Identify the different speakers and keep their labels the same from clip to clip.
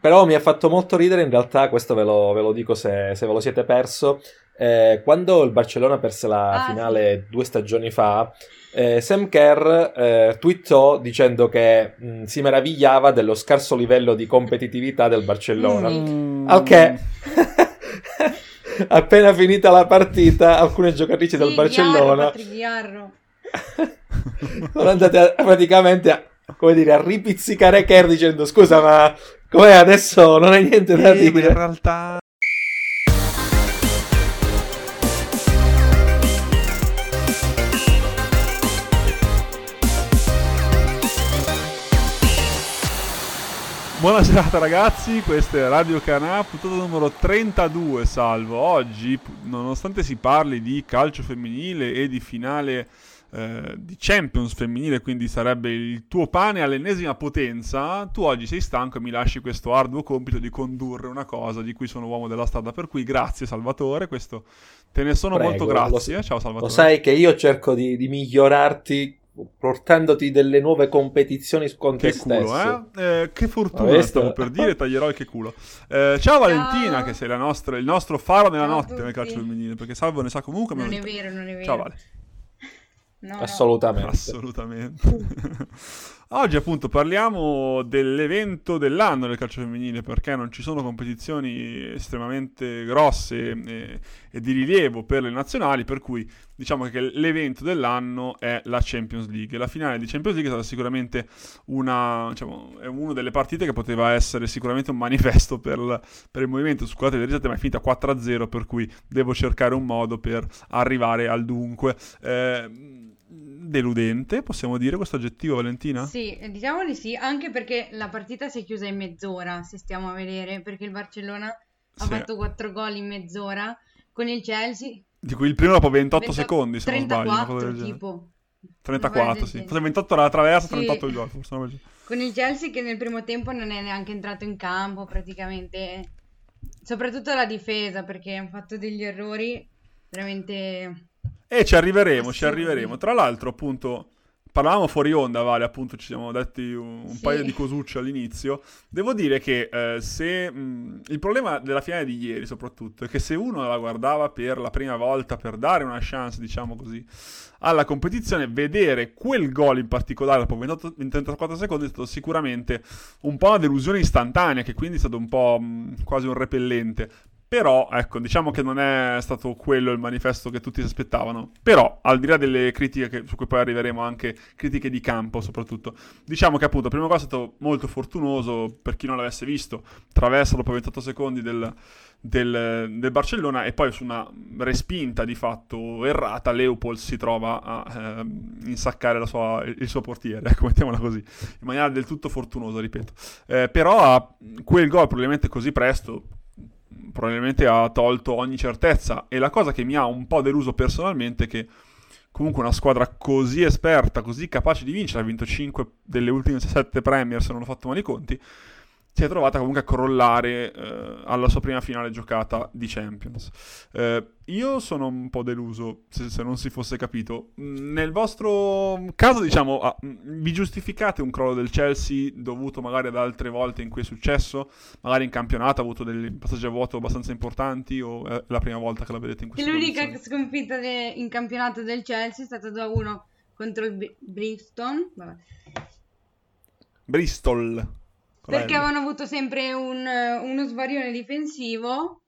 Speaker 1: Però mi ha fatto molto ridere, in realtà, questo ve lo, ve lo dico se, se, ve lo siete perso. Eh, quando il Barcellona perse la ah, finale sì. due stagioni fa, eh, Sam Kerr eh, twittò dicendo che mh, mm, si meravigliava dello scarso livello di competitività del Barcellona. Mm. Al che, appena finita la partita, alcune giocatrici sì, del Barcellona sono andate a, praticamente a, come dire, a ripizzicare Kerr dicendo scusa ma com'è adesso non hai niente da
Speaker 2: eh,
Speaker 1: dire.
Speaker 2: in realtà Buona serata ragazzi, questa è Radio Canà, puntata numero 32 salvo. Oggi, nonostante si parli di calcio femminile e di finale eh, di Champions femminile, quindi sarebbe il tuo pane all'ennesima potenza, tu oggi sei stanco e mi lasci questo arduo compito di condurre una cosa di cui sono uomo della strada, per cui grazie Salvatore, questo te ne sono Prego, molto grazie. Lo, Ciao Salvatore.
Speaker 1: Lo sai che io cerco di, di migliorarti portandoti delle nuove competizioni con che te
Speaker 2: culo,
Speaker 1: stesso.
Speaker 2: Eh? Eh, che fortuna stavo per dire, taglierò il che culo. Eh, ciao, ciao, Valentina, che sei nostra, il nostro faro nella ciao notte nel calcio femminile, perché Salvo ne sa comunque.
Speaker 3: Non è vero, non è vero.
Speaker 2: Ciao Vale.
Speaker 1: No, Assolutamente. No.
Speaker 2: Assolutamente. Oggi appunto parliamo dell'evento dell'anno del calcio femminile perché non ci sono competizioni estremamente grosse e, e, di rilievo per le nazionali, per cui diciamo che l'evento dell'anno è la Champions League. La finale di Champions League è stata sicuramente una, diciamo, è una delle partite che poteva essere sicuramente un manifesto per, per il movimento. Scusate le risate, ma è finita 4-0, per cui devo cercare un modo per arrivare al dunque. Eh, deludente, possiamo dire questo aggettivo, Valentina?
Speaker 3: Sì, diciamo di sì, anche perché la partita si è chiusa in mezz'ora, se stiamo a vedere, perché il Barcellona ha fatto 4 gol in mezz'ora con il Chelsea.
Speaker 2: Di cui il primo dopo 28 20... secondi, se
Speaker 3: 34, non sbaglio. tipo.
Speaker 2: 34, sì. Forse 28 alla traversa, sì. 38 il gol. Forse
Speaker 3: con il Chelsea che nel primo tempo non è neanche entrato in campo praticamente. Soprattutto la difesa, perché hanno fatto degli errori veramente
Speaker 2: e ci arriveremo, ci arriveremo. Tra l'altro, appunto, parlavamo fuori onda, Vale, appunto ci siamo detti un, un sì. paio di cosucce all'inizio. Devo dire che eh, se... Mh, il problema della finale di ieri, soprattutto, è che se uno la guardava per la prima volta, per dare una chance, diciamo così, alla competizione, vedere quel gol in particolare dopo 28, 34 secondi è stato sicuramente un po' una delusione istantanea, che quindi è stato un po' mh, quasi un repellente. Però, ecco, diciamo che non è stato quello il manifesto che tutti si aspettavano. Però, al di là delle critiche, che, su cui poi arriveremo, anche critiche di campo soprattutto, diciamo che appunto, prima cosa è stato molto fortunoso, per chi non l'avesse visto, traversa dopo 28 secondi del, del, del, Barcellona e poi su una respinta di fatto errata Leopold si trova a eh, insaccare sua, il suo portiere, ecco mettiamola così, in maniera del tutto fortunosa, ripeto. Eh, però quel gol probabilmente così presto probabilmente ha tolto ogni certezza. E la cosa che mi ha un po' deluso personalmente è che comunque una squadra così esperta, così capace di vincere, ha vinto 5 delle ultime 7 Premier se non ho fatto male i conti, si è trovata comunque a crollare eh, alla sua prima finale giocata di Champions. Eh, io sono un po' deluso, se, se, non si fosse capito. Nel vostro caso, diciamo, ah, vi giustificate un crollo del Chelsea dovuto magari ad altre volte in cui è successo? Magari in campionato ha avuto dei passaggi a vuoto abbastanza importanti o è la prima volta che la vedete in questo
Speaker 3: L'unica sconfitta de- in campionato del Chelsea è stata 2-1 contro il B- Bristol.
Speaker 2: Bristol.
Speaker 3: Perché avevano avuto sempre un, uno svarione difensivo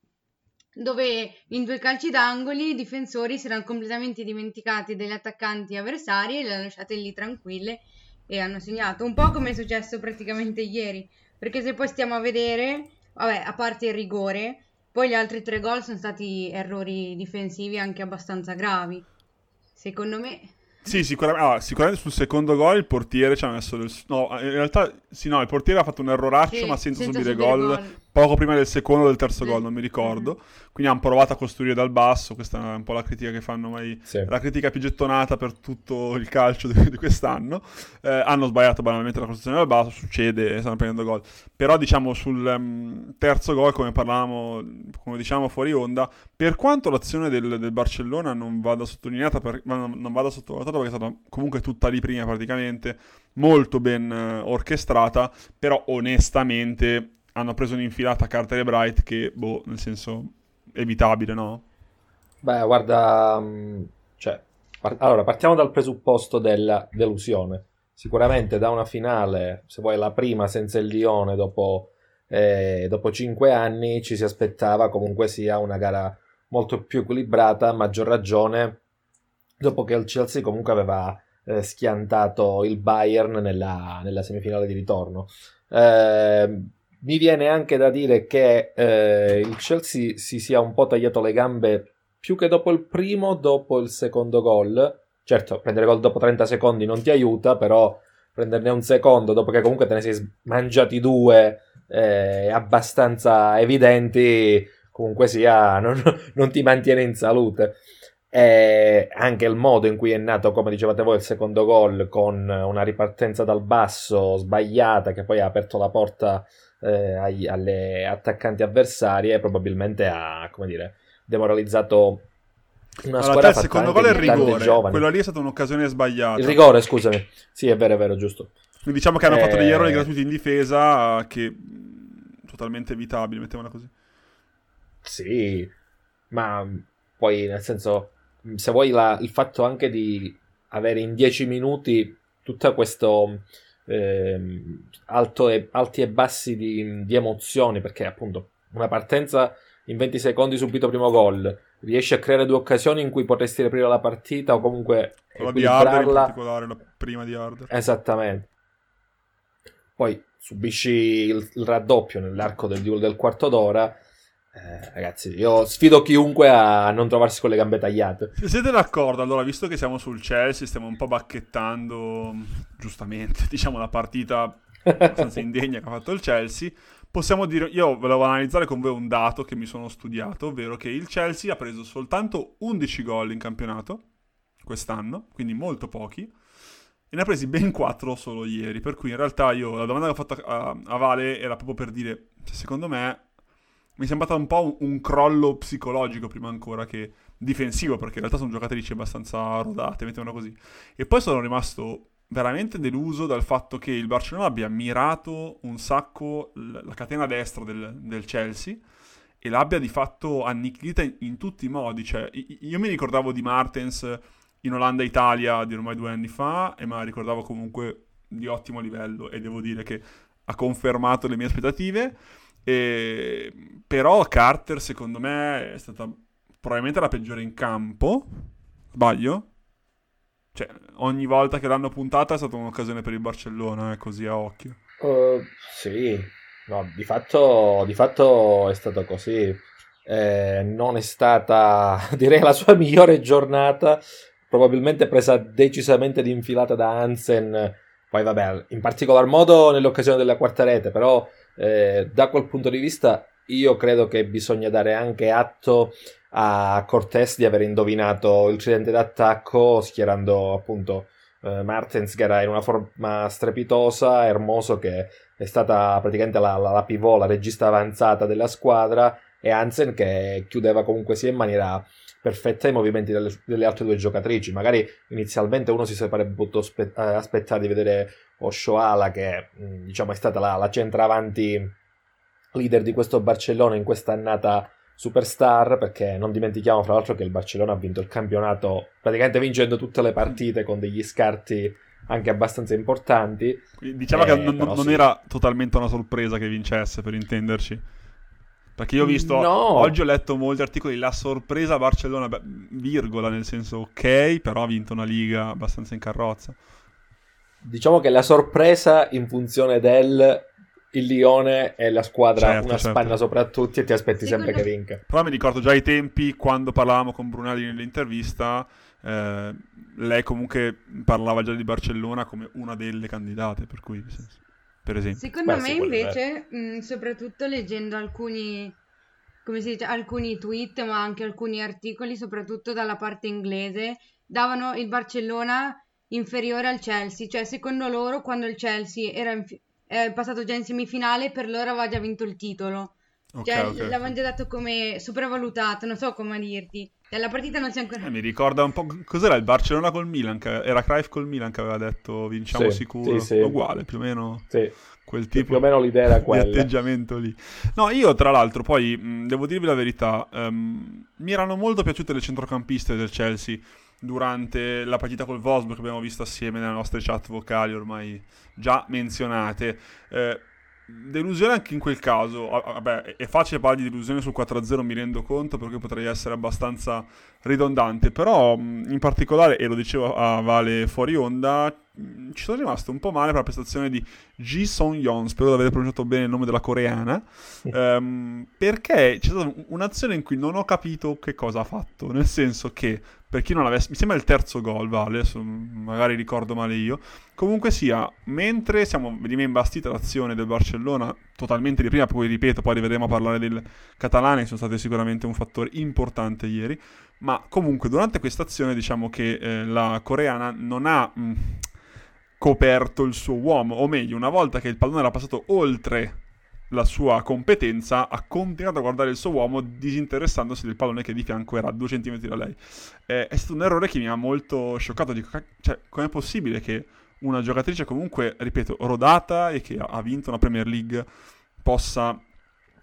Speaker 3: dove in due calci d'angoli i difensori si erano completamente dimenticati degli attaccanti avversari e le hanno lasciate lì tranquille e hanno segnato. Un po' come è successo praticamente ieri. Perché se poi stiamo a vedere, vabbè, a parte il rigore, poi gli altri tre gol sono stati errori difensivi anche abbastanza gravi. Secondo me
Speaker 2: sì, sicuramente, ah, sicuramente, sul secondo gol il portiere ci ha messo del... No, in realtà, sì, no, il portiere ha fatto un erroraccio sì, ma senza, senza subire, subire gol. gol poco prima del secondo o del terzo sì. gol, non mi ricordo. Mm-hmm. Quindi hanno provato a costruire dal basso, questa è un po' la critica che fanno mai, sì. la critica più gettonata per tutto il calcio di, di quest'anno. Eh, hanno sbagliato banalmente la costruzione dal basso, succede, stanno prendendo gol. Però diciamo sul um, terzo gol, come parlavamo, come diciamo fuori onda, per quanto l'azione del, del Barcellona non vada sottolineata, per, non, non vada sottovalutata perché è stata comunque tutta lì prima praticamente, molto ben uh, orchestrata, però onestamente hanno preso un'infilata Carter e Bright che, boh, nel senso, evitabile, no?
Speaker 1: Beh, guarda, mm, cioè, par- allora partiamo dal presupposto della delusione. Sicuramente da una finale, se vuoi la prima senza il Lione dopo, eh, dopo cinque anni, ci si aspettava comunque sia una gara molto più equilibrata, a maggior ragione dopo che il Chelsea comunque aveva eh, schiantato il Bayern nella, nella semifinale di ritorno. Eh, mi viene anche da dire che eh, il Chelsea si sia un po' tagliato le gambe più che dopo il primo, dopo il secondo gol. Certo, prendere gol dopo 30 secondi non ti aiuta, però prenderne un secondo dopo che comunque te ne sei mangiati due eh, abbastanza evidenti, comunque sia, non, non ti mantiene in salute. E anche il modo in cui è nato, come dicevate voi, il secondo gol con una ripartenza dal basso sbagliata che poi ha aperto la porta eh, agli, alle attaccanti avversarie probabilmente ha, come dire, demoralizzato una allora, squadra
Speaker 2: il secondo gol è il rigore. giovani. quello lì è stata un'occasione sbagliata.
Speaker 1: Il rigore scusami. Sì è vero è vero giusto.
Speaker 2: Quindi diciamo che hanno eh... fatto degli errori gratuiti in difesa che totalmente evitabili mettiamola così.
Speaker 1: Sì ma poi nel senso se vuoi la, il fatto anche di avere in 10 minuti tutto questo eh, e, alti e bassi di, di, emozioni, perché appunto una partenza in 20 secondi subito primo gol, riesci a creare due occasioni in cui potresti riaprire la partita o comunque
Speaker 2: la di Harder in particolare, la prima di Harder.
Speaker 1: Esattamente. Poi subisci il, il raddoppio nell'arco del, del quarto d'ora eh, ragazzi, io sfido chiunque a non trovarsi con le gambe tagliate.
Speaker 2: Se siete d'accordo, allora, visto che siamo sul Chelsea, stiamo un po' bacchettando, giustamente, diciamo, la partita abbastanza indegna che ha fatto il Chelsea, possiamo dire, io volevo analizzare con voi un dato che mi sono studiato, ovvero che il Chelsea ha preso soltanto 11 gol in campionato quest'anno, quindi molto pochi, e ne ha presi ben 4 solo ieri, per cui in realtà io la domanda che ho fatto a, a Vale era proprio per dire, secondo me mi è sembrato un po' un, un, crollo psicologico prima ancora che difensivo, perché in realtà sono giocatrici abbastanza rodate, mettiamola così. E poi sono rimasto veramente deluso dal fatto che il Barcellona abbia mirato un sacco la catena destra del, del Chelsea e l'abbia di fatto annichilita in, in, tutti i modi. Cioè, io mi ricordavo di Martens in Olanda-Italia di ormai due anni fa e me la ricordavo comunque di ottimo livello e devo dire che ha confermato le mie aspettative. E, però Carter, secondo me, è stata probabilmente la peggiore in campo. Sbaglio? Cioè, ogni volta che l'hanno puntata è stata un'occasione per il Barcellona, eh, così a occhio.
Speaker 1: Uh, sì, no, di fatto, di fatto è stato così. Eh, non è stata, direi, la sua migliore giornata. Probabilmente presa decisamente di infilata da Hansen. Poi, vabbè, in particolar modo nell'occasione della quarta rete, però eh, da quel punto di vista io credo che bisogna dare anche atto a Cortés di aver indovinato il tridente d'attacco schierando appunto eh, Martens che era in una forma strepitosa, Hermoso che è stata praticamente la, la, la pivot, la regista avanzata della squadra e Hansen che chiudeva comunque sia in maniera perfetta i movimenti delle, delle, altre due giocatrici. Magari inizialmente uno si sarebbe potuto spe- eh, aspettare di vedere Oshoala, che mm, diciamo è stata la, la centravanti leader di questo Barcellona in questa annata superstar, perché non dimentichiamo fra l'altro che il Barcellona ha vinto il campionato praticamente vincendo tutte le partite con degli scarti anche abbastanza importanti.
Speaker 2: Diciamo eh, che non, non sì. era totalmente una sorpresa che vincesse, per intenderci. Perché io ho visto, no. oggi ho letto molti articoli, la sorpresa Barcellona, beh, virgola, nel senso ok, però ha vinto una liga abbastanza in carrozza.
Speaker 1: Diciamo che la sorpresa in funzione del il Lione è la squadra certo, una certo. spanna sopra tutti e ti aspetti Secondo... sempre che vinca.
Speaker 2: Però mi ricordo già i tempi quando parlavamo con Brunelli nell'intervista, eh, lei comunque parlava già di Barcellona come una delle candidate, per cui per esempio.
Speaker 3: Secondo Beh, me invece, mh, soprattutto leggendo alcuni, come si dice, alcuni tweet, ma anche alcuni articoli, soprattutto dalla parte inglese, davano il Barcellona inferiore al Chelsea, cioè secondo loro quando il Chelsea era in, è passato già in semifinale, per loro aveva già vinto il titolo. Okay, cioè, okay. l'avevano già dato come sopravvalutato, non so come dirti. Cioè, la partita non si è ancora...
Speaker 2: Eh, mi ricorda un po'... Cos'era il Barcellona col Milan? Che... Era Cruyff col Milan che aveva detto vinciamo sì, sicuro. Sì, sì. Uguale, più o meno.
Speaker 1: Sì.
Speaker 2: Quel tipo
Speaker 1: più o meno l'idea era quella.
Speaker 2: di atteggiamento lì. No, io tra l'altro poi, mh, devo dirvi la verità, um, mi erano molto piaciute le centrocampiste del Chelsea durante la partita col Wolfsburg che abbiamo visto assieme nelle nostre chat vocali ormai già menzionate. Eh, Delusione anche in quel caso, vabbè, è facile parlare di delusione sul 4-0, mi rendo conto, perché potrei essere abbastanza ridondante, però in particolare, e lo dicevo a Vale fuori onda, ci sono rimasto un po' male per la prestazione di Ji Song Yeon, spero di aver pronunciato bene il nome della coreana, ehm, perché c'è stata un'azione in cui non ho capito che cosa ha fatto, nel senso che per chi non l'avesse, mi sembra il terzo gol, vale, adesso magari ricordo male io. Comunque sia, mentre siamo rimembastita l'azione del Barcellona totalmente di prima, poi ripeto, poi rivedremo a parlare del Catalane, che sono state sicuramente un fattore importante ieri, ma comunque durante questa azione diciamo che eh, la coreana non ha mh, coperto il suo uomo, o meglio, una volta che il pallone era passato oltre la sua competenza, ha continuato a guardare il suo uomo disinteressandosi del pallone che di fianco era a due centimetri da lei. Eh, è stato un errore che mi ha molto scioccato. Dico, cioè, com'è possibile che una giocatrice comunque, ripeto, rodata e che ha vinto una Premier League possa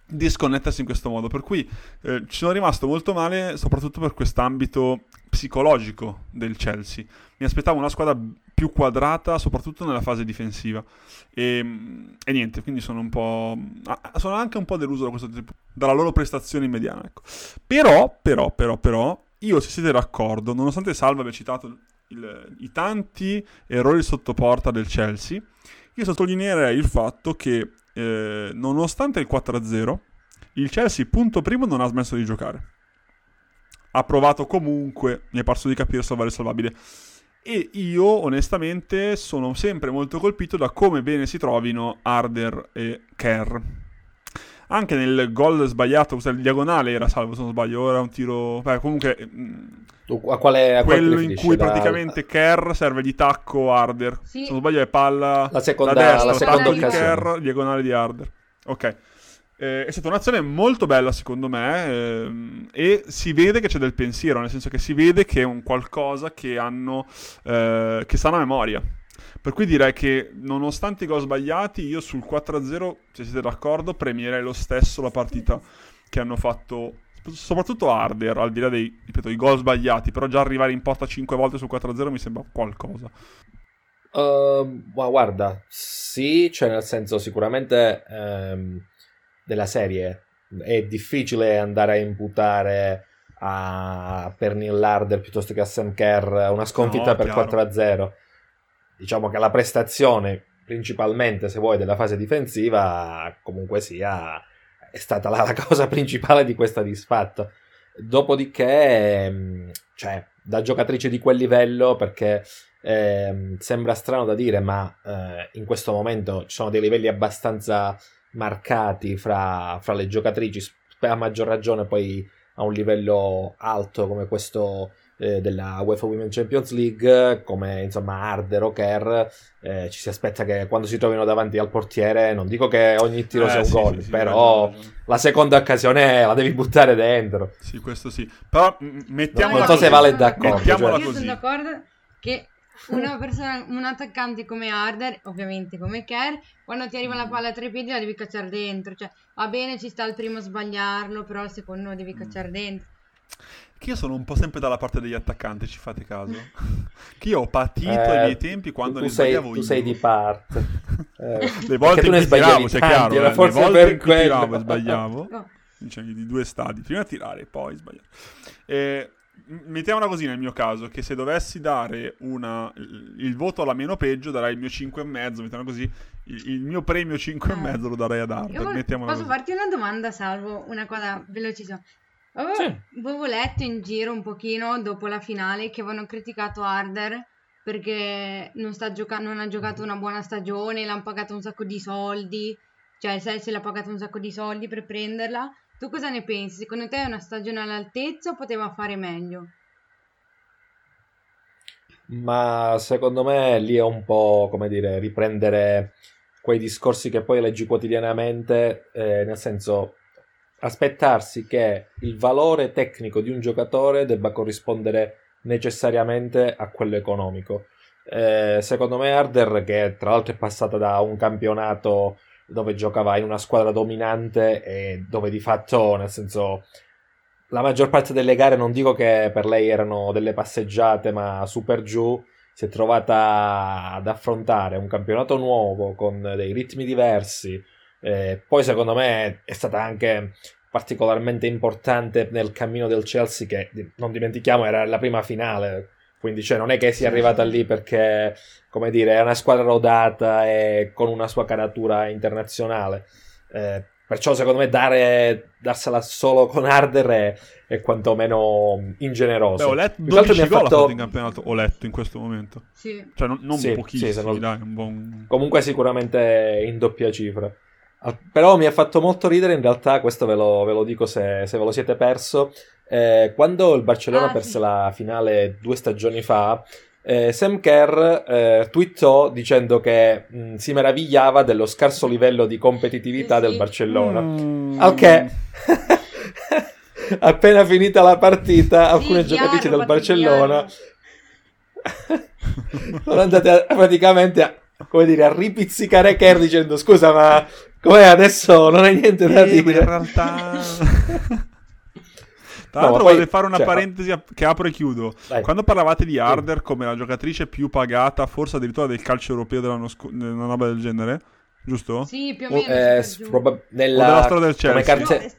Speaker 2: disconnettersi in questo modo. Per cui eh, ci sono rimasto molto male, soprattutto per quest'ambito psicologico del Chelsea. Mi aspettavo una squadra più quadrata, soprattutto nella fase difensiva. E, e niente, quindi sono un po'. sono anche un po' deluso da questo tipo, dalla loro prestazione in mediana. Ecco. Però, però, però, però, io se siete d'accordo, nonostante Salva abbia citato il, i tanti errori sotto porta del Chelsea, io sottolineerei il fatto che eh, nonostante il 4-0, il Chelsea, punto primo, non ha smesso di giocare. Ha provato comunque, mi è parso di capire, salvare il salvabile. E io, onestamente, sono sempre molto colpito da come bene si trovino Arder e Kerr. Anche nel gol sbagliato, il diagonale era salvo se non sbaglio, era un tiro... Beh, comunque... Mm,
Speaker 1: a quale, a
Speaker 2: quello in cui da... praticamente Kerr serve di tacco Arder.
Speaker 3: Sì.
Speaker 2: Se non sbaglio è palla
Speaker 1: la seconda,
Speaker 2: la destra,
Speaker 1: la seconda
Speaker 2: di Kerr, diagonale di Arder. Ok. Eh, è stata un'azione molto bella secondo me ehm, e si vede che c'è del pensiero, nel senso che si vede che è un qualcosa che hanno, eh, che sta a memoria. Per cui direi che nonostante i gol sbagliati, io sul 4-0, se siete d'accordo, premierei lo stesso la partita che hanno fatto soprattutto Harder, al di là dei ripeto, i gol sbagliati, però già arrivare in porta 5 volte sul 4-0 mi sembra qualcosa.
Speaker 1: Uh, guarda, sì, cioè nel senso sicuramente um, della serie è difficile andare a imputare a Pernil Larder piuttosto che a Sam Kerr una sconfitta no, per chiaro. 4-0. Diciamo che la prestazione principalmente, se vuoi, della fase difensiva comunque sia è stata la, la cosa principale di questa disfatta. Dopodiché, mm, cioè, da giocatrice di quel livello, perché eh, sembra strano da dire, ma eh, in questo momento ci sono dei livelli abbastanza marcati fra, fra le giocatrici, a maggior ragione poi a un livello alto come questo eh, della UEFA Women Champions League, come insomma Harder o Kerr, eh, ci si aspetta che quando si trovino davanti al portiere, non dico che ogni tiro eh, sia un sì, gol, sì, però sì, la seconda occasione la devi buttare dentro.
Speaker 2: Sì, questo sì. Però mettiamola
Speaker 1: Non so
Speaker 2: così.
Speaker 1: se vale d'accordo.
Speaker 2: Mettiamola
Speaker 3: cioè. Io sono d'accordo che una persona, un attaccante come Harder, ovviamente come Kerr, quando ti arriva la palla a tre piedi la devi cacciare dentro. Cioè, va bene, ci sta il primo a sbagliarlo, però il secondo lo devi cacciare dentro.
Speaker 2: Che io sono un po' sempre dalla parte degli attaccanti, ci fate caso? che io ho patito eh, ai miei tempi quando
Speaker 1: tu
Speaker 2: ne
Speaker 1: sei,
Speaker 2: sbagliavo
Speaker 1: tu
Speaker 2: io.
Speaker 1: sei di parte.
Speaker 2: Eh, le volte che tiravo, sia chiaro, eh, le volte che tiravo e sbagliavo, no. diciamo, di due stadi, prima tirare e poi sbagliare. Eh, mettiamola così nel mio caso, che se dovessi dare una, il voto alla meno peggio, darei il mio 5,5, mettiamola così, il, il, mio premio 5,5 eh. lo darei ad Arthur,
Speaker 3: Posso
Speaker 2: così.
Speaker 3: farti una domanda, Salvo, una cosa velocissima. Avevo, sì. avevo letto in giro un pochino dopo la finale che avevano criticato Arder perché non, sta gioca- non ha giocato una buona stagione, l'hanno pagato un sacco di soldi, cioè il Chelsea l'ha pagato un sacco di soldi per prenderla. Tu cosa ne pensi? Secondo te è una stagione all'altezza o poteva fare meglio?
Speaker 1: Ma secondo me lì è un po' come dire riprendere quei discorsi che poi leggi quotidianamente, eh, nel senso aspettarsi che il valore tecnico di un giocatore debba corrispondere necessariamente a quello economico. Eh, secondo me Harder, che tra l'altro è passata da un campionato dove giocava in una squadra dominante e dove di fatto, nel senso, la maggior parte delle gare non dico che per lei erano delle passeggiate, ma super giù, si è trovata ad affrontare un campionato nuovo con dei ritmi diversi. Eh, poi secondo me è stata anche particolarmente importante nel cammino del Chelsea che non dimentichiamo era la prima finale. Quindi cioè, non è che sia arrivata lì perché come dire è una squadra rodata e con una sua caratura internazionale. Eh, perciò secondo me dare, darsela solo con Harder è, è quantomeno ingeneroso.
Speaker 2: Beh, ho letto 12 gol fatto... in campionato ho letto in questo momento.
Speaker 3: Sì.
Speaker 2: cioè non, non
Speaker 1: sì,
Speaker 2: pochissimi
Speaker 1: sì, non...
Speaker 2: dai, un buon...
Speaker 1: comunque sicuramente in doppia cifra però mi ha fatto molto ridere, in realtà, questo ve lo, ve lo dico se, se, ve lo siete perso. Eh, quando il Barcellona ah, perse sì. la finale due stagioni fa, eh, Sam Kerr eh, twittò dicendo che mh, si meravigliava dello scarso livello di competitività sì, del Barcellona. Mm. Al che, appena finita la partita, alcune sì, giocatrici del Barcellona sono andate a, praticamente a, come dire, a ripizzicare Kerr dicendo scusa ma Com'è adesso non hai niente da
Speaker 2: eh,
Speaker 1: dire.
Speaker 2: in realtà... Tra l'altro no, vorrei fare una cioè, parentesi che apro e chiudo. Dai. Quando parlavate di Harder come la giocatrice più pagata, forse addirittura del calcio europeo dell'anno scorso, una roba del genere, giusto?
Speaker 3: Sì, più o meno.
Speaker 1: Eh, prob- nella...
Speaker 2: della storia del Chelsea.
Speaker 1: Carte...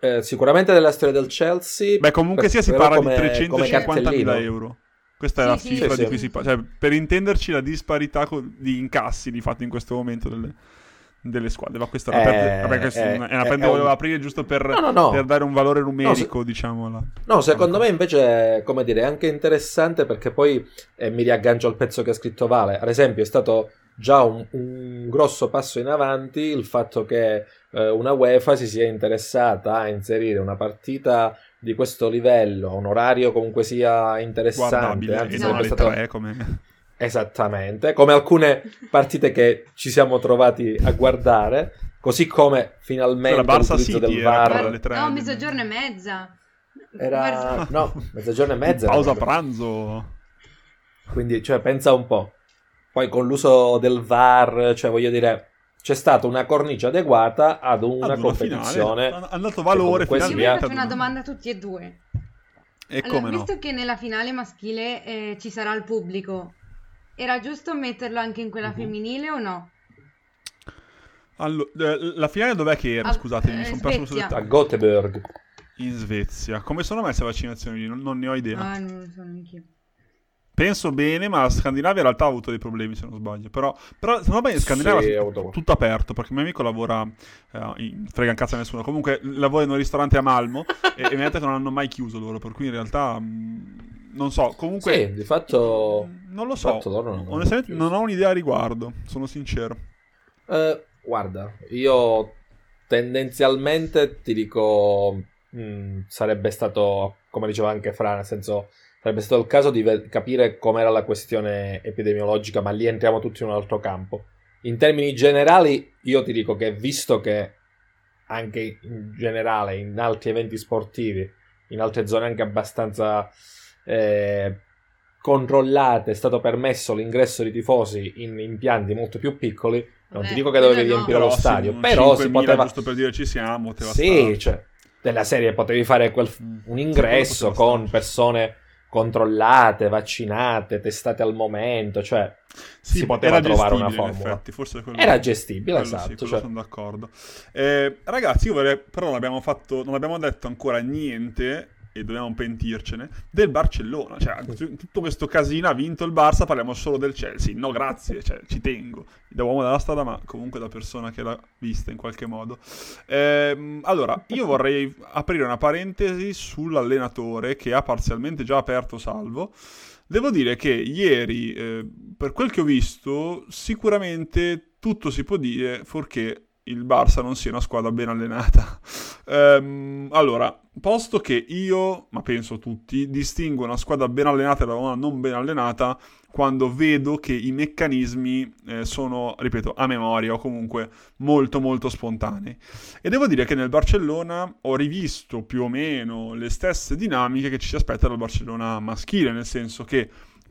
Speaker 1: Eh, sicuramente della storia del Chelsea.
Speaker 2: Beh, comunque sia si parla come, di 350.000 euro. Questa sì, è la sì, cifra sì, di cui si parla. Cioè, per intenderci la disparità di incassi di fatto in questo momento delle delle squadre. Ma questa è, eh, vabbè, questa è, una parte che volevo aprire giusto per, no, no, per, dare un valore numerico,
Speaker 1: no,
Speaker 2: se... diciamo.
Speaker 1: No, secondo me invece, come dire, è anche interessante perché poi eh, mi riaggancio al pezzo che ha scritto Vale. Ad esempio, è stato già un, un grosso passo in avanti il fatto che eh, una UEFA si sia interessata a inserire una partita di questo livello, un orario comunque sia interessante.
Speaker 2: Guardabile, anzi, sarebbe stato... come...
Speaker 1: Esattamente, come alcune partite che ci siamo trovati a guardare, così come finalmente
Speaker 2: la l'utilizzo
Speaker 1: del VAR.
Speaker 3: No, mezzogiorno e mezza.
Speaker 1: Era no, mezzogiorno e mezza.
Speaker 2: Pausa pranzo.
Speaker 1: Quindi, cioè, pensa un po'. Poi con l'uso del VAR, cioè voglio dire, c'è stata una cornice adeguata ad una, ad una competizione.
Speaker 2: Finale. Ha dato valore
Speaker 3: finalmente. Io faccio una domanda a tutti e due.
Speaker 2: E
Speaker 3: allora,
Speaker 2: come
Speaker 3: visto
Speaker 2: no?
Speaker 3: che nella finale maschile eh, ci sarà il pubblico, era giusto metterlo anche in quella uh-huh. femminile o no?
Speaker 2: Allora, eh, la finale dov'è che era? Scusate, mi sono perso sul
Speaker 1: A Göteborg.
Speaker 2: In Svezia. Come sono messe le vaccinazioni? Non, non ne ho idea.
Speaker 3: Ah, non lo so neanche
Speaker 2: Penso bene, ma la Scandinavia in realtà ha avuto dei problemi, se non sbaglio. Però, però se non sbaglio, in Scandinavia sì, è tutto aperto, perché il mio amico lavora, eh, in, frega in cazzo a nessuno, comunque lavora in un ristorante a Malmo e, e mi ha detto che non hanno mai chiuso loro, per cui in realtà... Mh, mm, non so, comunque...
Speaker 1: Sì, di fatto...
Speaker 2: Non lo so, non onestamente non ho un'idea a riguardo, sono sincero.
Speaker 1: Eh, guarda, io tendenzialmente ti dico... Mh, mm, sarebbe stato, come diceva anche Fra, nel senso sarebbe stato il caso di ve- capire com'era la questione epidemiologica, ma lì entriamo tutti in un altro campo. In termini generali, io ti dico che visto che anche in generale in altri eventi sportivi, in altre zone anche abbastanza eh, controllate, è stato permesso l'ingresso di tifosi in impianti molto più piccoli. Non Beh, ti dico che dovevi no. riempire lo stadio, però si poteva.
Speaker 2: Giusto per dire ci siamo,
Speaker 1: sì, cioè, della serie potevi fare quel... Mm. un ingresso con persone controllate, vaccinate, testate al momento, cioè
Speaker 2: sì,
Speaker 1: si poteva trovare una
Speaker 2: formula. Effetti, forse quello,
Speaker 1: era gestibile,
Speaker 2: quello
Speaker 1: esatto.
Speaker 2: Sì, cioè. sono d'accordo. Eh, ragazzi, io vorrei, però non abbiamo, fatto, non abbiamo detto ancora niente e dobbiamo pentircene, del Barcellona. Cioè, tutto questo casino ha vinto il Barça, parliamo solo del Chelsea. No, grazie, cioè, ci tengo. Da uomo della strada, ma comunque da persona che l'ha vista in qualche modo. Ehm, allora, io vorrei aprire una parentesi sull'allenatore che ha parzialmente già aperto Salvo. Devo dire che ieri, eh, per quel che ho visto, sicuramente tutto si può dire, fuorché il Barça non sia una squadra ben allenata. ehm, allora, posto che io, ma penso tutti, distingo una squadra ben allenata da una non ben allenata quando vedo che i meccanismi eh, sono, ripeto, a memoria o comunque molto molto spontanei. E devo dire che nel Barcellona ho rivisto più o meno le stesse dinamiche che ci si aspetta dal Barcellona maschile, nel senso che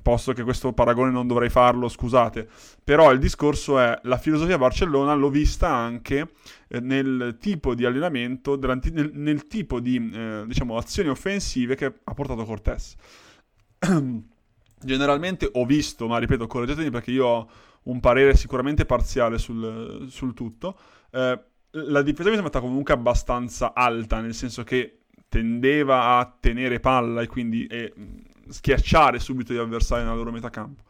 Speaker 2: posto che questo paragone non dovrei farlo, scusate, però il discorso è la filosofia Barcellona l'ho vista anche eh, nel tipo di allenamento, nel, nel tipo di eh, diciamo, azioni offensive che ha portato Cortés. Generalmente ho visto, ma ripeto, correggetemi perché io ho un parere sicuramente parziale sul, sul tutto, eh, la difesa mi è sembrata comunque abbastanza alta, nel senso che tendeva a tenere palla e quindi e, schiacciare subito gli avversari nella loro metà campo.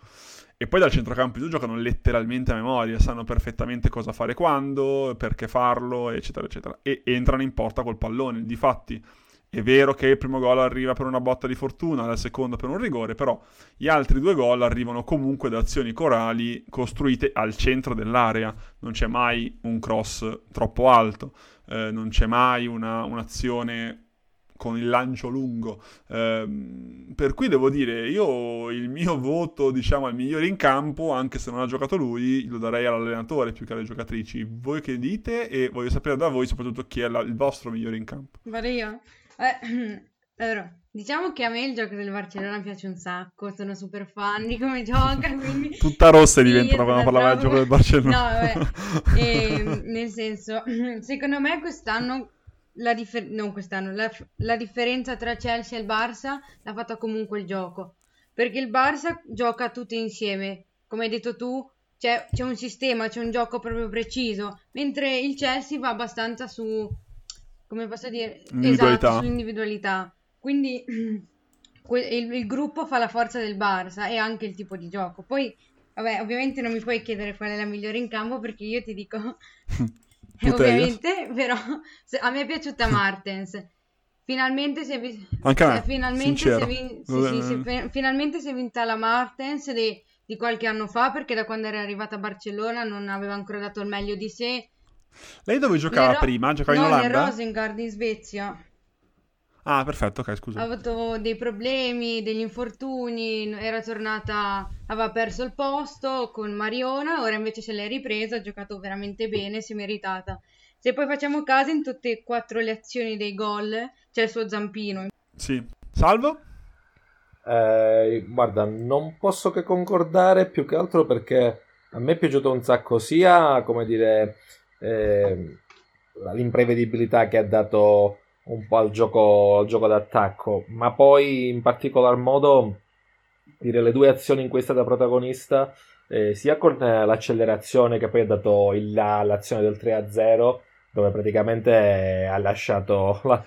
Speaker 2: E poi dal centrocampo i giocano letteralmente a memoria, sanno perfettamente cosa fare quando, perché farlo, eccetera, eccetera. E entrano in porta col pallone. Difatti, è vero che il primo gol arriva per una botta di fortuna, il secondo per un rigore, però gli altri due gol arrivano comunque da azioni corali costruite al centro dell'area. Non c'è mai un cross troppo alto, eh, non c'è mai una, un'azione con il lancio lungo. Eh, per cui devo dire, io il mio voto, diciamo, al migliore in campo, anche se non ha giocato lui, lo darei all'allenatore più che alle giocatrici. Voi che dite? E voglio sapere da voi soprattutto chi è la, il vostro migliore in campo.
Speaker 3: Vado io? Eh, allora, diciamo che a me il gioco del Barcellona piace un sacco, sono super fan di come gioca, quindi...
Speaker 2: Tutta rossa diventa quando parlava del gioco del Barcellona.
Speaker 3: No, vabbè, e, ehm, nel senso, secondo me quest'anno la, differ- non quest'anno, la, la differenza tra Chelsea e il Barça l'ha fatta comunque il gioco. Perché il Barça gioca tutti insieme, come hai detto tu, c'è, c'è un sistema, c'è un gioco proprio preciso, mentre il Chelsea va abbastanza su, come posso dire,
Speaker 2: individualità.
Speaker 3: esatto, sull'individualità. Quindi il, il, gruppo fa la forza del Barça e anche il tipo di gioco. Poi, vabbè, ovviamente non mi puoi chiedere qual è la migliore in campo perché io ti dico ovviamente, però a me è piaciuta Martens. Finalmente si è, vi-
Speaker 2: Anche a me,
Speaker 3: finalmente si è, vi- sì, sì, sì, finalmente si è vinta la Martens di, di qualche anno fa perché da quando era arrivata a Barcellona non aveva ancora dato il meglio di sé.
Speaker 2: Lei dove giocava Nero- prima? Giocava
Speaker 3: no,
Speaker 2: in Olanda?
Speaker 3: No, Rosengard in Svezia.
Speaker 2: Ah, perfetto, ok, scusa.
Speaker 3: Ha avuto dei problemi, degli infortuni, era tornata, aveva perso il posto con Mariona, ora invece se l'è ripresa, ha giocato veramente bene, si è meritata. Se poi facciamo caso, in tutte e quattro le azioni dei gol c'è il suo zampino.
Speaker 2: Sì. Salvo?
Speaker 1: Eh, guarda, non posso che concordare più che altro perché a me è piaciuto un sacco sia, come dire, eh, l'imprevedibilità che ha dato un po' al gioco, al gioco d'attacco, ma poi in particolar modo dire le due azioni in cui è stata protagonista, eh, sia con eh, l'accelerazione che poi ha dato il, la, l'azione del 3-0, dove praticamente ha lasciato la,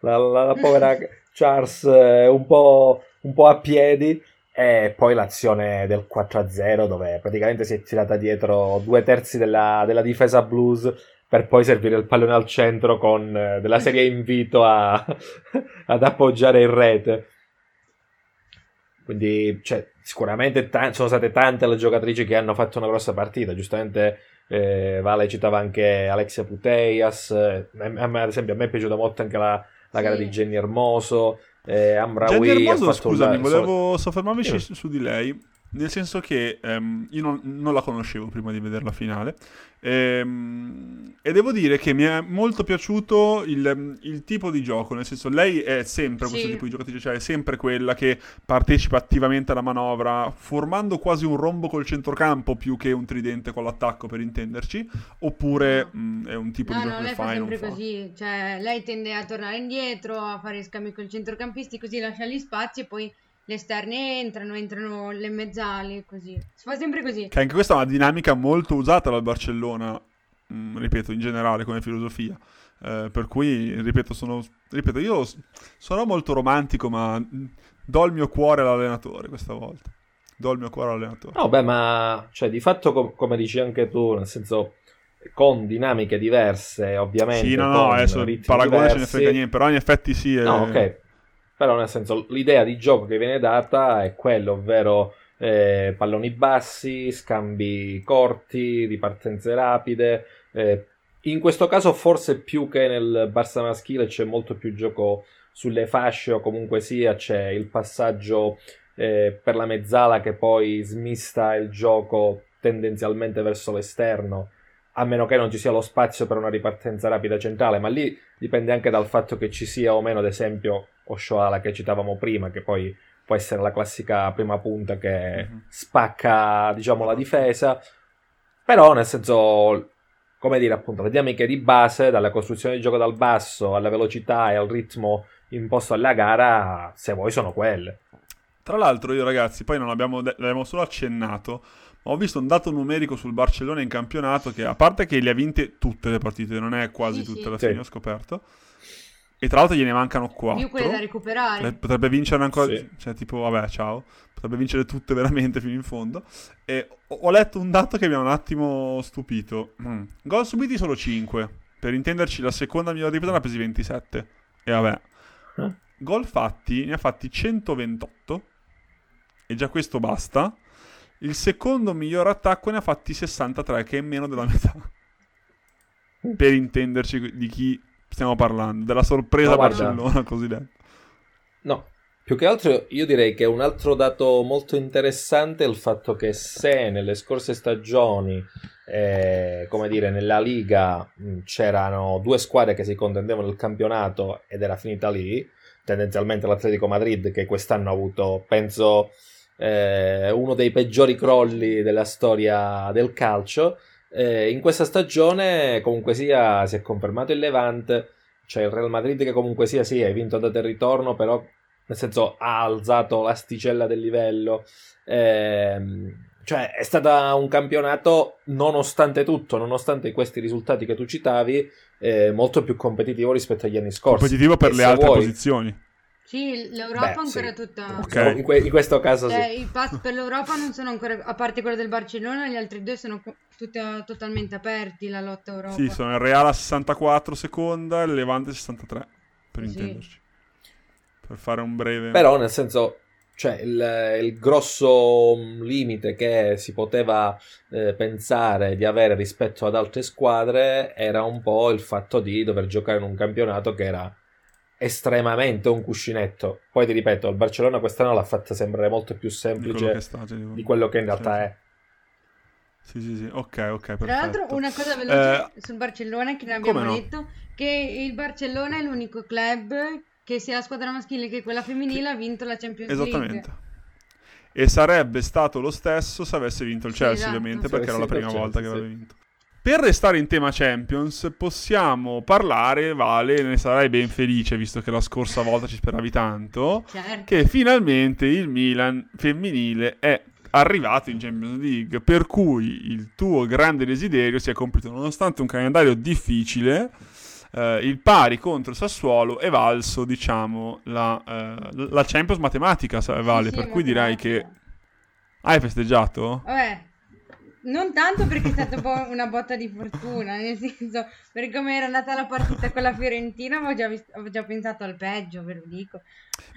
Speaker 1: la, la, la povera Charles eh, un, po', un po' a piedi. E poi l'azione del 4-0 dove praticamente si è tirata dietro due terzi della, della difesa blues per poi servire il pallone al centro con eh, della serie invito a, ad appoggiare in rete. Quindi cioè, sicuramente t- sono state tante le giocatrici che hanno fatto una grossa partita. Giustamente eh, Vale citava anche Alexia Puteias. Eh, a me, ad esempio, a me è piaciuta molto anche la, la gara di Jenny Hermoso. Eh, Amraoui
Speaker 2: Jenny Hermoso, scusami, volevo soffermarmi su, su di lei nel senso che um, io non, non, la conoscevo prima di vedere la finale ehm, e devo dire che mi è molto piaciuto il, il, tipo di gioco, nel senso lei è sempre sì. questo tipo di giocatrice, cioè è sempre quella che partecipa attivamente alla manovra, formando quasi un rombo col centrocampo più che un tridente con l'attacco per intenderci, oppure no. mh, è un tipo
Speaker 3: no,
Speaker 2: di gioco
Speaker 3: no,
Speaker 2: che fa
Speaker 3: e non fa. così, cioè lei tende a tornare indietro, a fare scambi con i centrocampisti, così lascia gli spazi e poi le esterne entrano, entrano le mezzali, così. Si fa sempre così.
Speaker 2: Che anche questa è una dinamica molto usata dal Barcellona, mh, mm, ripeto, in generale come filosofia. Eh, per cui, ripeto, sono, ripeto, io sono molto romantico, ma do il mio cuore all'allenatore questa volta. Do il mio cuore all'allenatore.
Speaker 1: No, beh, ma cioè, di fatto, com- come dici anche tu, nel senso con dinamiche diverse, ovviamente.
Speaker 2: Sì, no, no, adesso il paragone ce ne frega niente, però in effetti sì. È...
Speaker 1: No, ok. Però nel senso l'idea di gioco che viene data è quella, ovvero eh, palloni bassi, scambi corti, ripartenze rapide, Eh, in questo caso forse più che nel Barça maschile c'è molto più gioco sulle fasce o comunque sia c'è il passaggio eh, per la mezzala che poi smista il gioco tendenzialmente verso l'esterno a meno che non ci sia lo spazio per una ripartenza rapida centrale, ma lì dipende anche dal fatto che ci sia o meno, ad esempio, Oshoala che citavamo prima, che poi può essere la classica prima punta che mm-hmm. spacca, diciamo, la difesa. Però, nel senso, come dire, appunto, le dinamiche di base, dalla costruzione di gioco dal basso alla velocità e al ritmo imposto alla gara, se vuoi, sono quelle.
Speaker 2: Tra l'altro, io ragazzi, poi non abbiamo, l'abbiamo solo accennato, ma ho visto un dato numerico sul Barcellona in campionato che, a parte che le ha vinte tutte le partite, non è quasi sì, tutte sì. alla fine, ho scoperto. E tra l'altro gliene mancano 4.
Speaker 3: Più quelle da recuperare.
Speaker 2: Potrebbe vincere ancora. Sì. Cioè, tipo, vabbè, ciao. Potrebbe vincere tutte veramente fino in fondo. E ho letto un dato che mi ha un attimo stupito. Mm. Gol subiti solo 5. Per intenderci, la seconda migliore ripresa ne ha presi 27. E vabbè. Eh? Gol fatti ne ha fatti 128 e già questo basta. Il secondo miglior attacco ne ha fatti 63, che è meno della metà. per intenderci di chi stiamo parlando, della sorpresa no, Barcellona cosiddetta.
Speaker 1: No, più che altro io direi che un altro dato molto interessante è il fatto che se nelle scorse stagioni, eh, come dire, nella Liga mh, c'erano due squadre che si contendevano il campionato ed era finita lì, tendenzialmente l'Atletico Madrid che quest'anno ha avuto, penso eh, uno dei peggiori crolli della storia del calcio. Eh, in questa stagione, comunque sia, si è confermato il Levante. C'è il Real Madrid che comunque sia, sì, ha vinto andata e ritorno, però nel senso ha alzato l'asticella del livello. Eh, cioè è stato un campionato, nonostante tutto, nonostante questi risultati che tu citavi, eh, molto più competitivo rispetto agli anni scorsi.
Speaker 2: Competitivo per e le altre vuoi, posizioni.
Speaker 3: Sì, l'Europa Beh, ancora sì. tutta...
Speaker 1: Okay. In, que- in, questo caso
Speaker 3: cioè,
Speaker 1: sì.
Speaker 3: I pass per l'Europa non sono ancora... A parte quello del Barcellona, gli altri due sono tutti totalmente aperti, la lotta Europa.
Speaker 2: Sì, sono il Real a 64 seconda e il Levante 63, per sì. intenderci. Per fare un breve...
Speaker 1: Però, nel senso, cioè il, il, grosso limite che si poteva eh, pensare di avere rispetto ad altre squadre era un po' il fatto di dover giocare in un campionato che era estremamente un cuscinetto. Poi ti ripeto, il Barcellona quest'anno l'ha fatta sembrare molto più semplice di quello che, di quello che in realtà è.
Speaker 2: Sì, sì, sì, ok, ok. Perfetto.
Speaker 3: Tra l'altro, una cosa veloce eh, sul Barcellona che ne abbiamo no? detto: che il Barcellona è l'unico club che sia la squadra maschile che quella femminile ha vinto la Champions
Speaker 2: League. Esattamente. E sarebbe stato lo stesso se avesse vinto il Chelsea, esatto. ovviamente, perché era la prima volta che aveva vinto. Per restare in tema Champions, possiamo parlare, Vale, ne sarai ben felice visto che la scorsa volta ci speravi tanto, certo. che finalmente il Milan femminile è arrivato in Champions League, per cui il tuo grande desiderio si è compiuto nonostante un calendario difficile. Eh, il pari contro il Sassuolo è valso, diciamo, la, eh, la Champions matematica, Vale, sì, per cui direi che... Hai festeggiato?
Speaker 3: Vabbè, non tanto perché è stata po' una botta di fortuna, nel senso, per come era andata la partita con la Fiorentina avevo già, vist- avevo già pensato al peggio, ve lo dico.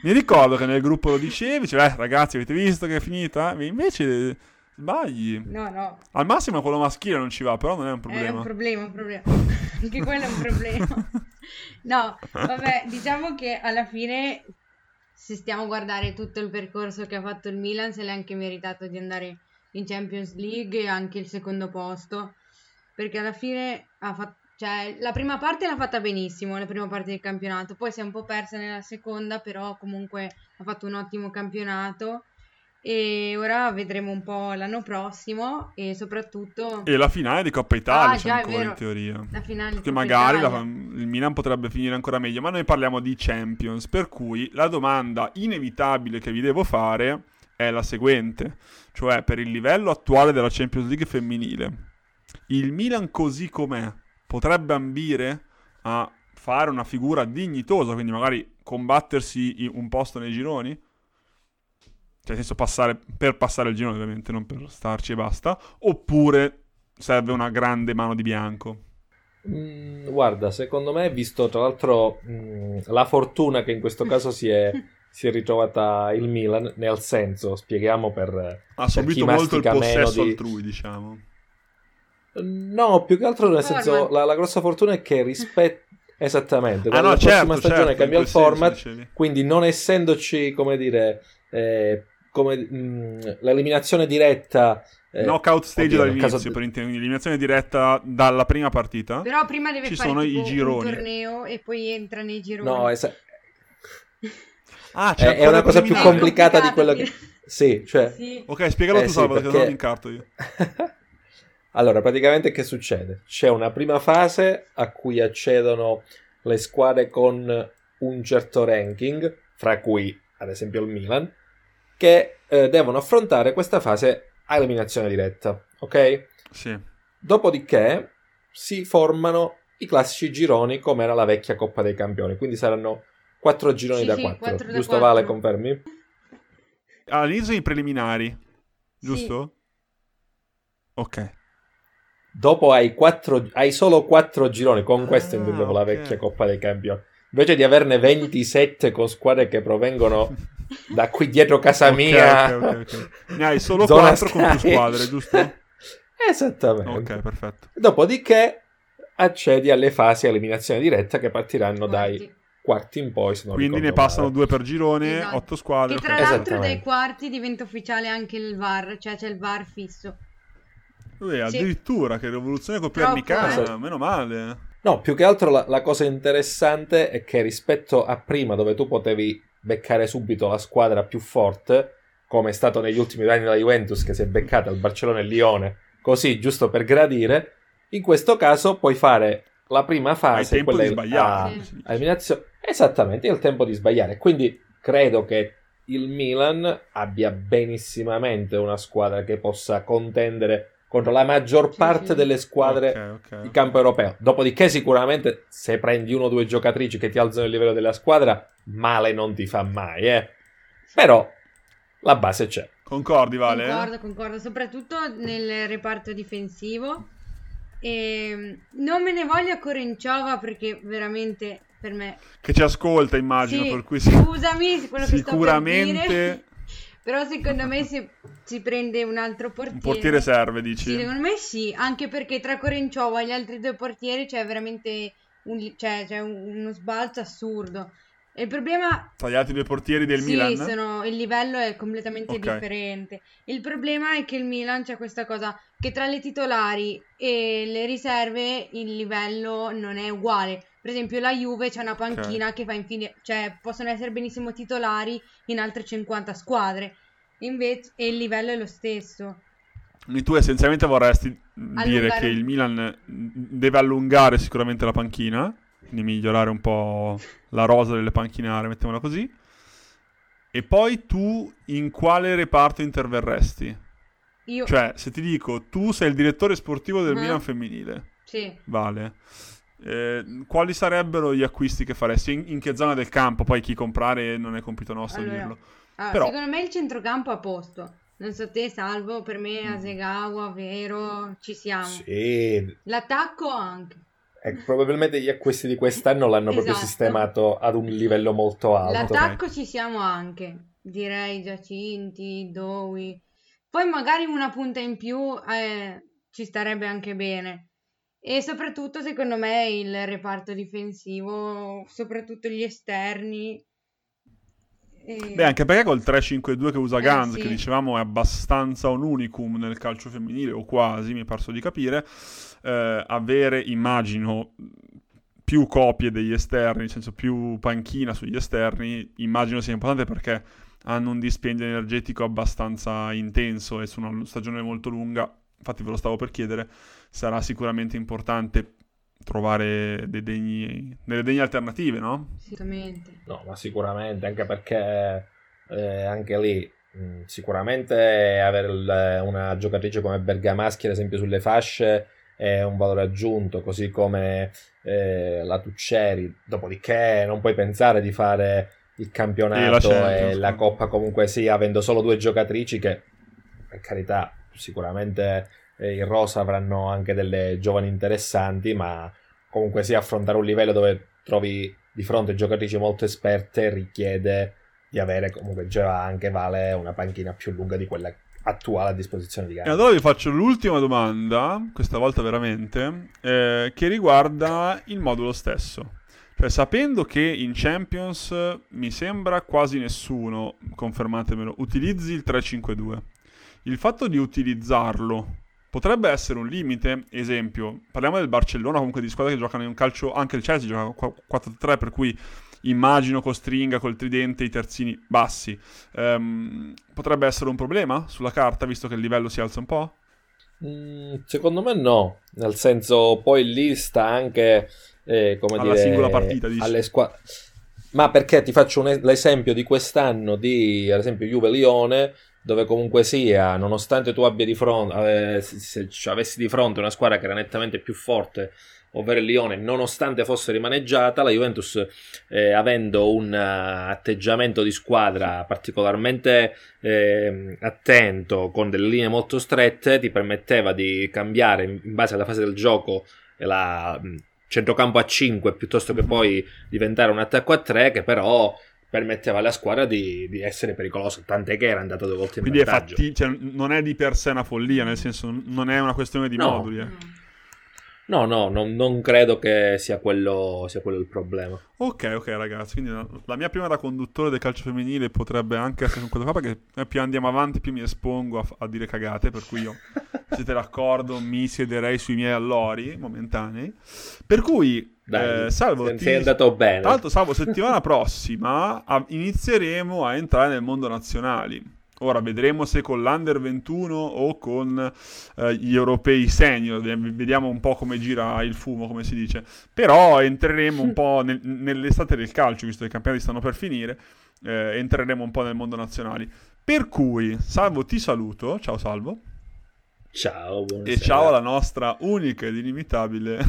Speaker 2: Mi ricordo che nel gruppo lo dicevi, cioè, eh, ragazzi avete visto che è finita? Invece sbagli.
Speaker 3: No, no.
Speaker 2: Al massimo quello maschile non ci va, però non è un problema.
Speaker 3: È un problema, un problema. Anche quello è un problema. no, vabbè, diciamo che alla fine, se stiamo a guardare tutto il percorso che ha fatto il Milan, se l'è anche meritato di andare in Champions League e anche il secondo posto perché alla fine ha fatto cioè, la prima parte l'ha fatta benissimo, la prima parte del campionato, poi si è un po' persa nella seconda, però comunque ha fatto un ottimo campionato e ora vedremo un po' l'anno prossimo e soprattutto...
Speaker 2: E la finale di Coppa Italia ah, c'è ancora in teoria.
Speaker 3: La finale
Speaker 2: Perché magari la, il Milan potrebbe finire ancora meglio, ma noi parliamo di Champions, per cui la domanda inevitabile che vi devo fare è la seguente, cioè per il livello attuale della Champions League femminile, il Milan così com'è potrebbe ambire a fare una figura dignitosa, quindi magari combattersi un posto nei gironi? Cioè, nel senso passare, per passare il girone ovviamente, non per starci e basta, oppure serve una grande mano di bianco?
Speaker 1: Mm, guarda, secondo me, visto tra l'altro mh, mm, la fortuna che in questo caso si è si è ritrovata il Milan, nel senso, spieghiamo per...
Speaker 2: Ha subito molto il possesso di... altrui, diciamo.
Speaker 1: No, più che altro nel senso, la, la grossa fortuna è che rispetto... Esattamente,
Speaker 2: Ah
Speaker 1: la
Speaker 2: no,
Speaker 1: prossima
Speaker 2: certo,
Speaker 1: stagione
Speaker 2: certo,
Speaker 1: cambia il format,
Speaker 2: senso
Speaker 1: quindi non essendoci, come dire, eh, come, mh, l'eliminazione diretta... eh,
Speaker 2: Knockout stage
Speaker 1: oddio,
Speaker 2: dall'inizio,
Speaker 1: caso-
Speaker 2: per intendere, eliminazione diretta dalla prima partita.
Speaker 3: Però prima deve
Speaker 2: Ci
Speaker 3: fare
Speaker 2: sono i gironi.
Speaker 3: un torneo e poi entra nei gironi.
Speaker 1: No, esa-
Speaker 2: Ah,
Speaker 1: è, è una cosa più complicata di quello che... Sì, cioè...
Speaker 3: Sì.
Speaker 2: Ok, spiegalo
Speaker 1: Eh
Speaker 2: tu,
Speaker 1: sì,
Speaker 2: Salvo, perché
Speaker 1: perché-
Speaker 2: non mi incarto io.
Speaker 1: allora, praticamente che succede? C'è una prima fase a cui accedono le squadre con un certo ranking, fra cui ad esempio il Milan, che eh, devono affrontare questa fase a eliminazione diretta, ok?
Speaker 2: Sì.
Speaker 1: Dopodiché si formano i classici gironi come era la vecchia Coppa dei Campioni, quindi saranno quattro gironi
Speaker 3: Sì,
Speaker 1: da
Speaker 3: sì,
Speaker 1: quattro,
Speaker 3: quattro da
Speaker 1: giusto
Speaker 3: quattro.
Speaker 1: Vale, confermi?
Speaker 2: All'inizio i preliminari,
Speaker 3: Sì.
Speaker 2: giusto? Ok.
Speaker 1: Dopo hai, quattro, hai solo quattro gironi, con questo
Speaker 2: Ah,
Speaker 1: intendevo la
Speaker 2: ok.
Speaker 1: vecchia Coppa dei Campioni. Invece di averne 27 con squadre che provengono da qui dietro casa
Speaker 2: Ok,
Speaker 1: mia,
Speaker 2: ok, ok, ok. Ne hai solo
Speaker 1: Zona
Speaker 2: 4 con più squadre, giusto?
Speaker 1: Esattamente.
Speaker 2: Ok, perfetto.
Speaker 1: Dopodiché accedi alle fasi a eliminazione diretta che partiranno dai
Speaker 3: Quarti.
Speaker 1: in poi. Se non
Speaker 2: Quindi ne passano
Speaker 1: male.
Speaker 2: due per girone,
Speaker 3: Esatto.
Speaker 2: 8 squadre.
Speaker 3: Che tra
Speaker 2: ok.
Speaker 3: l'altro dai quarti diventa ufficiale anche il VAR, cioè c'è il VAR fisso.
Speaker 2: Ui, addirittura, che rivoluzione
Speaker 3: Troppo,
Speaker 2: copernicana,
Speaker 1: eh.
Speaker 2: meno male.
Speaker 1: No, più che altro la, la cosa interessante è che rispetto a prima, dove tu potevi beccare subito la squadra più forte, come è stato negli ultimi anni la Juventus che si è beccata il Barcellona e Lione, così giusto per gradire, in questo caso puoi fare la prima
Speaker 2: Hai
Speaker 1: fase,
Speaker 2: tempo
Speaker 1: quella
Speaker 2: di sbagliare.
Speaker 1: a- a eliminazione. Esattamente, il tempo di sbagliare. Quindi credo che il Milan abbia benissimamente una squadra che possa contendere contro la maggior
Speaker 3: Sì,
Speaker 1: parte
Speaker 3: sì.
Speaker 1: delle squadre
Speaker 2: Ok, ok,
Speaker 1: di campo europeo. Dopodiché, sicuramente, se prendi uno o due giocatrici che ti alzano il livello della squadra, male non ti fa mai, eh. Però la base c'è.
Speaker 2: Concordi, Vale?
Speaker 3: Concordo, concordo, soprattutto nel reparto difensivo. E non me ne voglio a Corenciova perché veramente per me...
Speaker 2: Che ci ascolta, immagino,
Speaker 3: Sì,
Speaker 2: per cui si-
Speaker 3: scusami quello che sto per dire.
Speaker 2: sicuramente
Speaker 3: Però secondo me se si prende un altro portiere...
Speaker 2: un portiere serve, dici?
Speaker 3: Sì, secondo me sì, anche perché tra Corenciova e gli altri due portieri c'è veramente un- cioè, c'è un- uno sbalzo assurdo. E il problema
Speaker 2: Tra gli altri due portieri del
Speaker 3: sì,
Speaker 2: Milan?
Speaker 3: sono- il livello è completamente
Speaker 2: Ok.
Speaker 3: differente. Il problema è che il Milan c'è questa cosa che tra le titolari e le riserve il livello non è uguale. Per esempio, la Juve c'è una panchina che fa infine, cioè possono essere benissimo titolari in altre 50 squadre. Invece, e il livello è lo stesso.
Speaker 2: Quindi tu essenzialmente vorresti dire
Speaker 3: Allungare.
Speaker 2: che il Milan deve allungare sicuramente la panchina, quindi migliorare un po' la rosa delle panchinare, mettiamola così. E poi tu in quale reparto interverresti?
Speaker 3: Io,
Speaker 2: Cioè, se ti dico, tu sei il direttore sportivo del
Speaker 3: Ah.
Speaker 2: Milan femminile,
Speaker 3: sì.
Speaker 2: vale. Eh, quali sarebbero gli acquisti che faresti? In, in che zona del campo? Poi chi comprare non è compito nostro
Speaker 3: Allora,
Speaker 2: dirlo.
Speaker 3: Ah,
Speaker 2: Però-
Speaker 3: Secondo me il centrocampo a posto. Non so te, Salvo, per me
Speaker 2: Mm.
Speaker 3: Asegawa, Vero, ci siamo.
Speaker 1: Sì,
Speaker 3: L'attacco anche.
Speaker 1: e probabilmente gli acquisti di quest'anno l'hanno proprio
Speaker 3: Esatto.
Speaker 1: sistemato ad un livello molto alto.
Speaker 3: L'attacco ci siamo anche. Direi Giacinti, Dowi. Poi magari una punta in più eh, ci starebbe anche bene. E soprattutto, secondo me, il reparto difensivo, soprattutto gli esterni. E-
Speaker 2: Beh, anche perché col 3-5-2 che usa
Speaker 3: Eh,
Speaker 2: Ganz,
Speaker 3: sì.
Speaker 2: che dicevamo è abbastanza un unicum nel calcio femminile, o quasi, mi è parso di capire, eh, avere, immagino, più copie degli esterni, nel senso più panchina sugli esterni, immagino sia importante perché hanno un dispendio energetico abbastanza intenso e su una stagione molto lunga, infatti ve lo stavo per chiedere, sarà sicuramente importante trovare dei degni- delle degne alternative, no?
Speaker 3: Assolutamente.
Speaker 1: No, ma sicuramente, anche perché eh, anche lì mh, sicuramente avere il- una giocatrice come Bergamaschi, ad esempio, sulle fasce è un valore aggiunto, così come eh, la Tucceri. Dopodiché non puoi pensare di fare il
Speaker 2: E
Speaker 1: campionato
Speaker 2: Champions,
Speaker 1: e la? Coppa comunque sì, avendo solo due giocatrici che, per carità, sicuramente eh, in rosa avranno anche delle giovani interessanti, ma comunque sì, affrontare un livello dove trovi di fronte giocatrici molto esperte richiede di avere comunque già anche vale una panchina più lunga di quella attuale a disposizione di Gatti.
Speaker 2: E allora vi faccio l'ultima domanda, questa volta veramente, eh, che riguarda il modulo stesso. Cioè, sapendo che in Champions mi sembra quasi nessuno, confermatemelo, utilizzi il 3-5-2. Il fatto di utilizzarlo potrebbe essere un limite. Esempio, parliamo del Barcellona, comunque di squadre che giocano in un calcio, anche il Chelsea gioca 4-3, per cui immagino costringa col tridente i terzini bassi. Um, potrebbe essere un problema sulla carta, visto che il livello si alza un po'?
Speaker 1: Mm, secondo me no, nel senso poi lì sta anche eh, come
Speaker 2: alla
Speaker 1: dire,
Speaker 2: singola partita,
Speaker 1: alle squadre. Ma perché ti faccio un, l'esempio di quest'anno di, ad esempio, Juve-Lione, dove comunque sia, nonostante tu abbia di fronte, eh, se, se avessi di fronte una squadra che era nettamente più forte ovvero il Lione, nonostante fosse rimaneggiata, la Juventus, eh, avendo un uh, atteggiamento di squadra particolarmente eh, attento, con delle linee molto strette, ti permetteva di cambiare in, base alla fase del gioco la centrocampo a 5 piuttosto che poi diventare un attacco a 3, che però permetteva alla squadra di, di, essere pericolosa, tant'è che era andata due volte in
Speaker 2: Quindi
Speaker 1: vantaggio.
Speaker 2: Quindi cioè, non è di per sé una follia, nel senso non è una questione di
Speaker 1: no.
Speaker 2: moduli. Eh.
Speaker 1: No, no, non, non credo che sia quello, sia quello, il problema.
Speaker 2: Ok, ok, ragazzi. Quindi la, mia prima da conduttore del calcio femminile potrebbe anche essere con quello qua, perché più andiamo avanti, più mi espongo a, a dire cagate. Per cui io, siete d'accordo, mi siederei sui miei allori momentanei. Per cui,
Speaker 1: Dai,
Speaker 2: eh, salvo.
Speaker 1: Ti... Sei andato bene.
Speaker 2: Tra l'altro, salvo, settimana prossima a, inizieremo a entrare nel mondo nazionali. Ora vedremo se con l'Under 21 o con eh, gli europei senior, vediamo un po' come gira il fumo, come si dice. Però entreremo un po' nel, nell'estate del calcio, visto che i campionati stanno per finire, eh, entreremo un po' nel mondo nazionale. Per cui, Salvo, ti saluto. Ciao Salvo.
Speaker 1: Ciao, buonasera.
Speaker 2: E ciao alla nostra unica ed inimitabile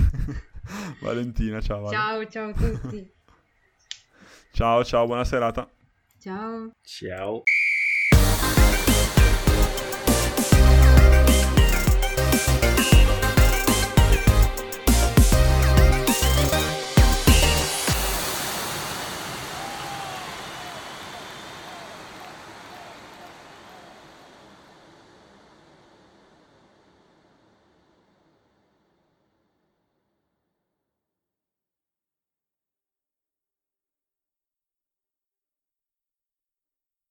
Speaker 2: Valentina. Ciao, vale.
Speaker 3: ciao, ciao a tutti.
Speaker 2: ciao, ciao, buona serata.
Speaker 3: Ciao.
Speaker 1: Ciao.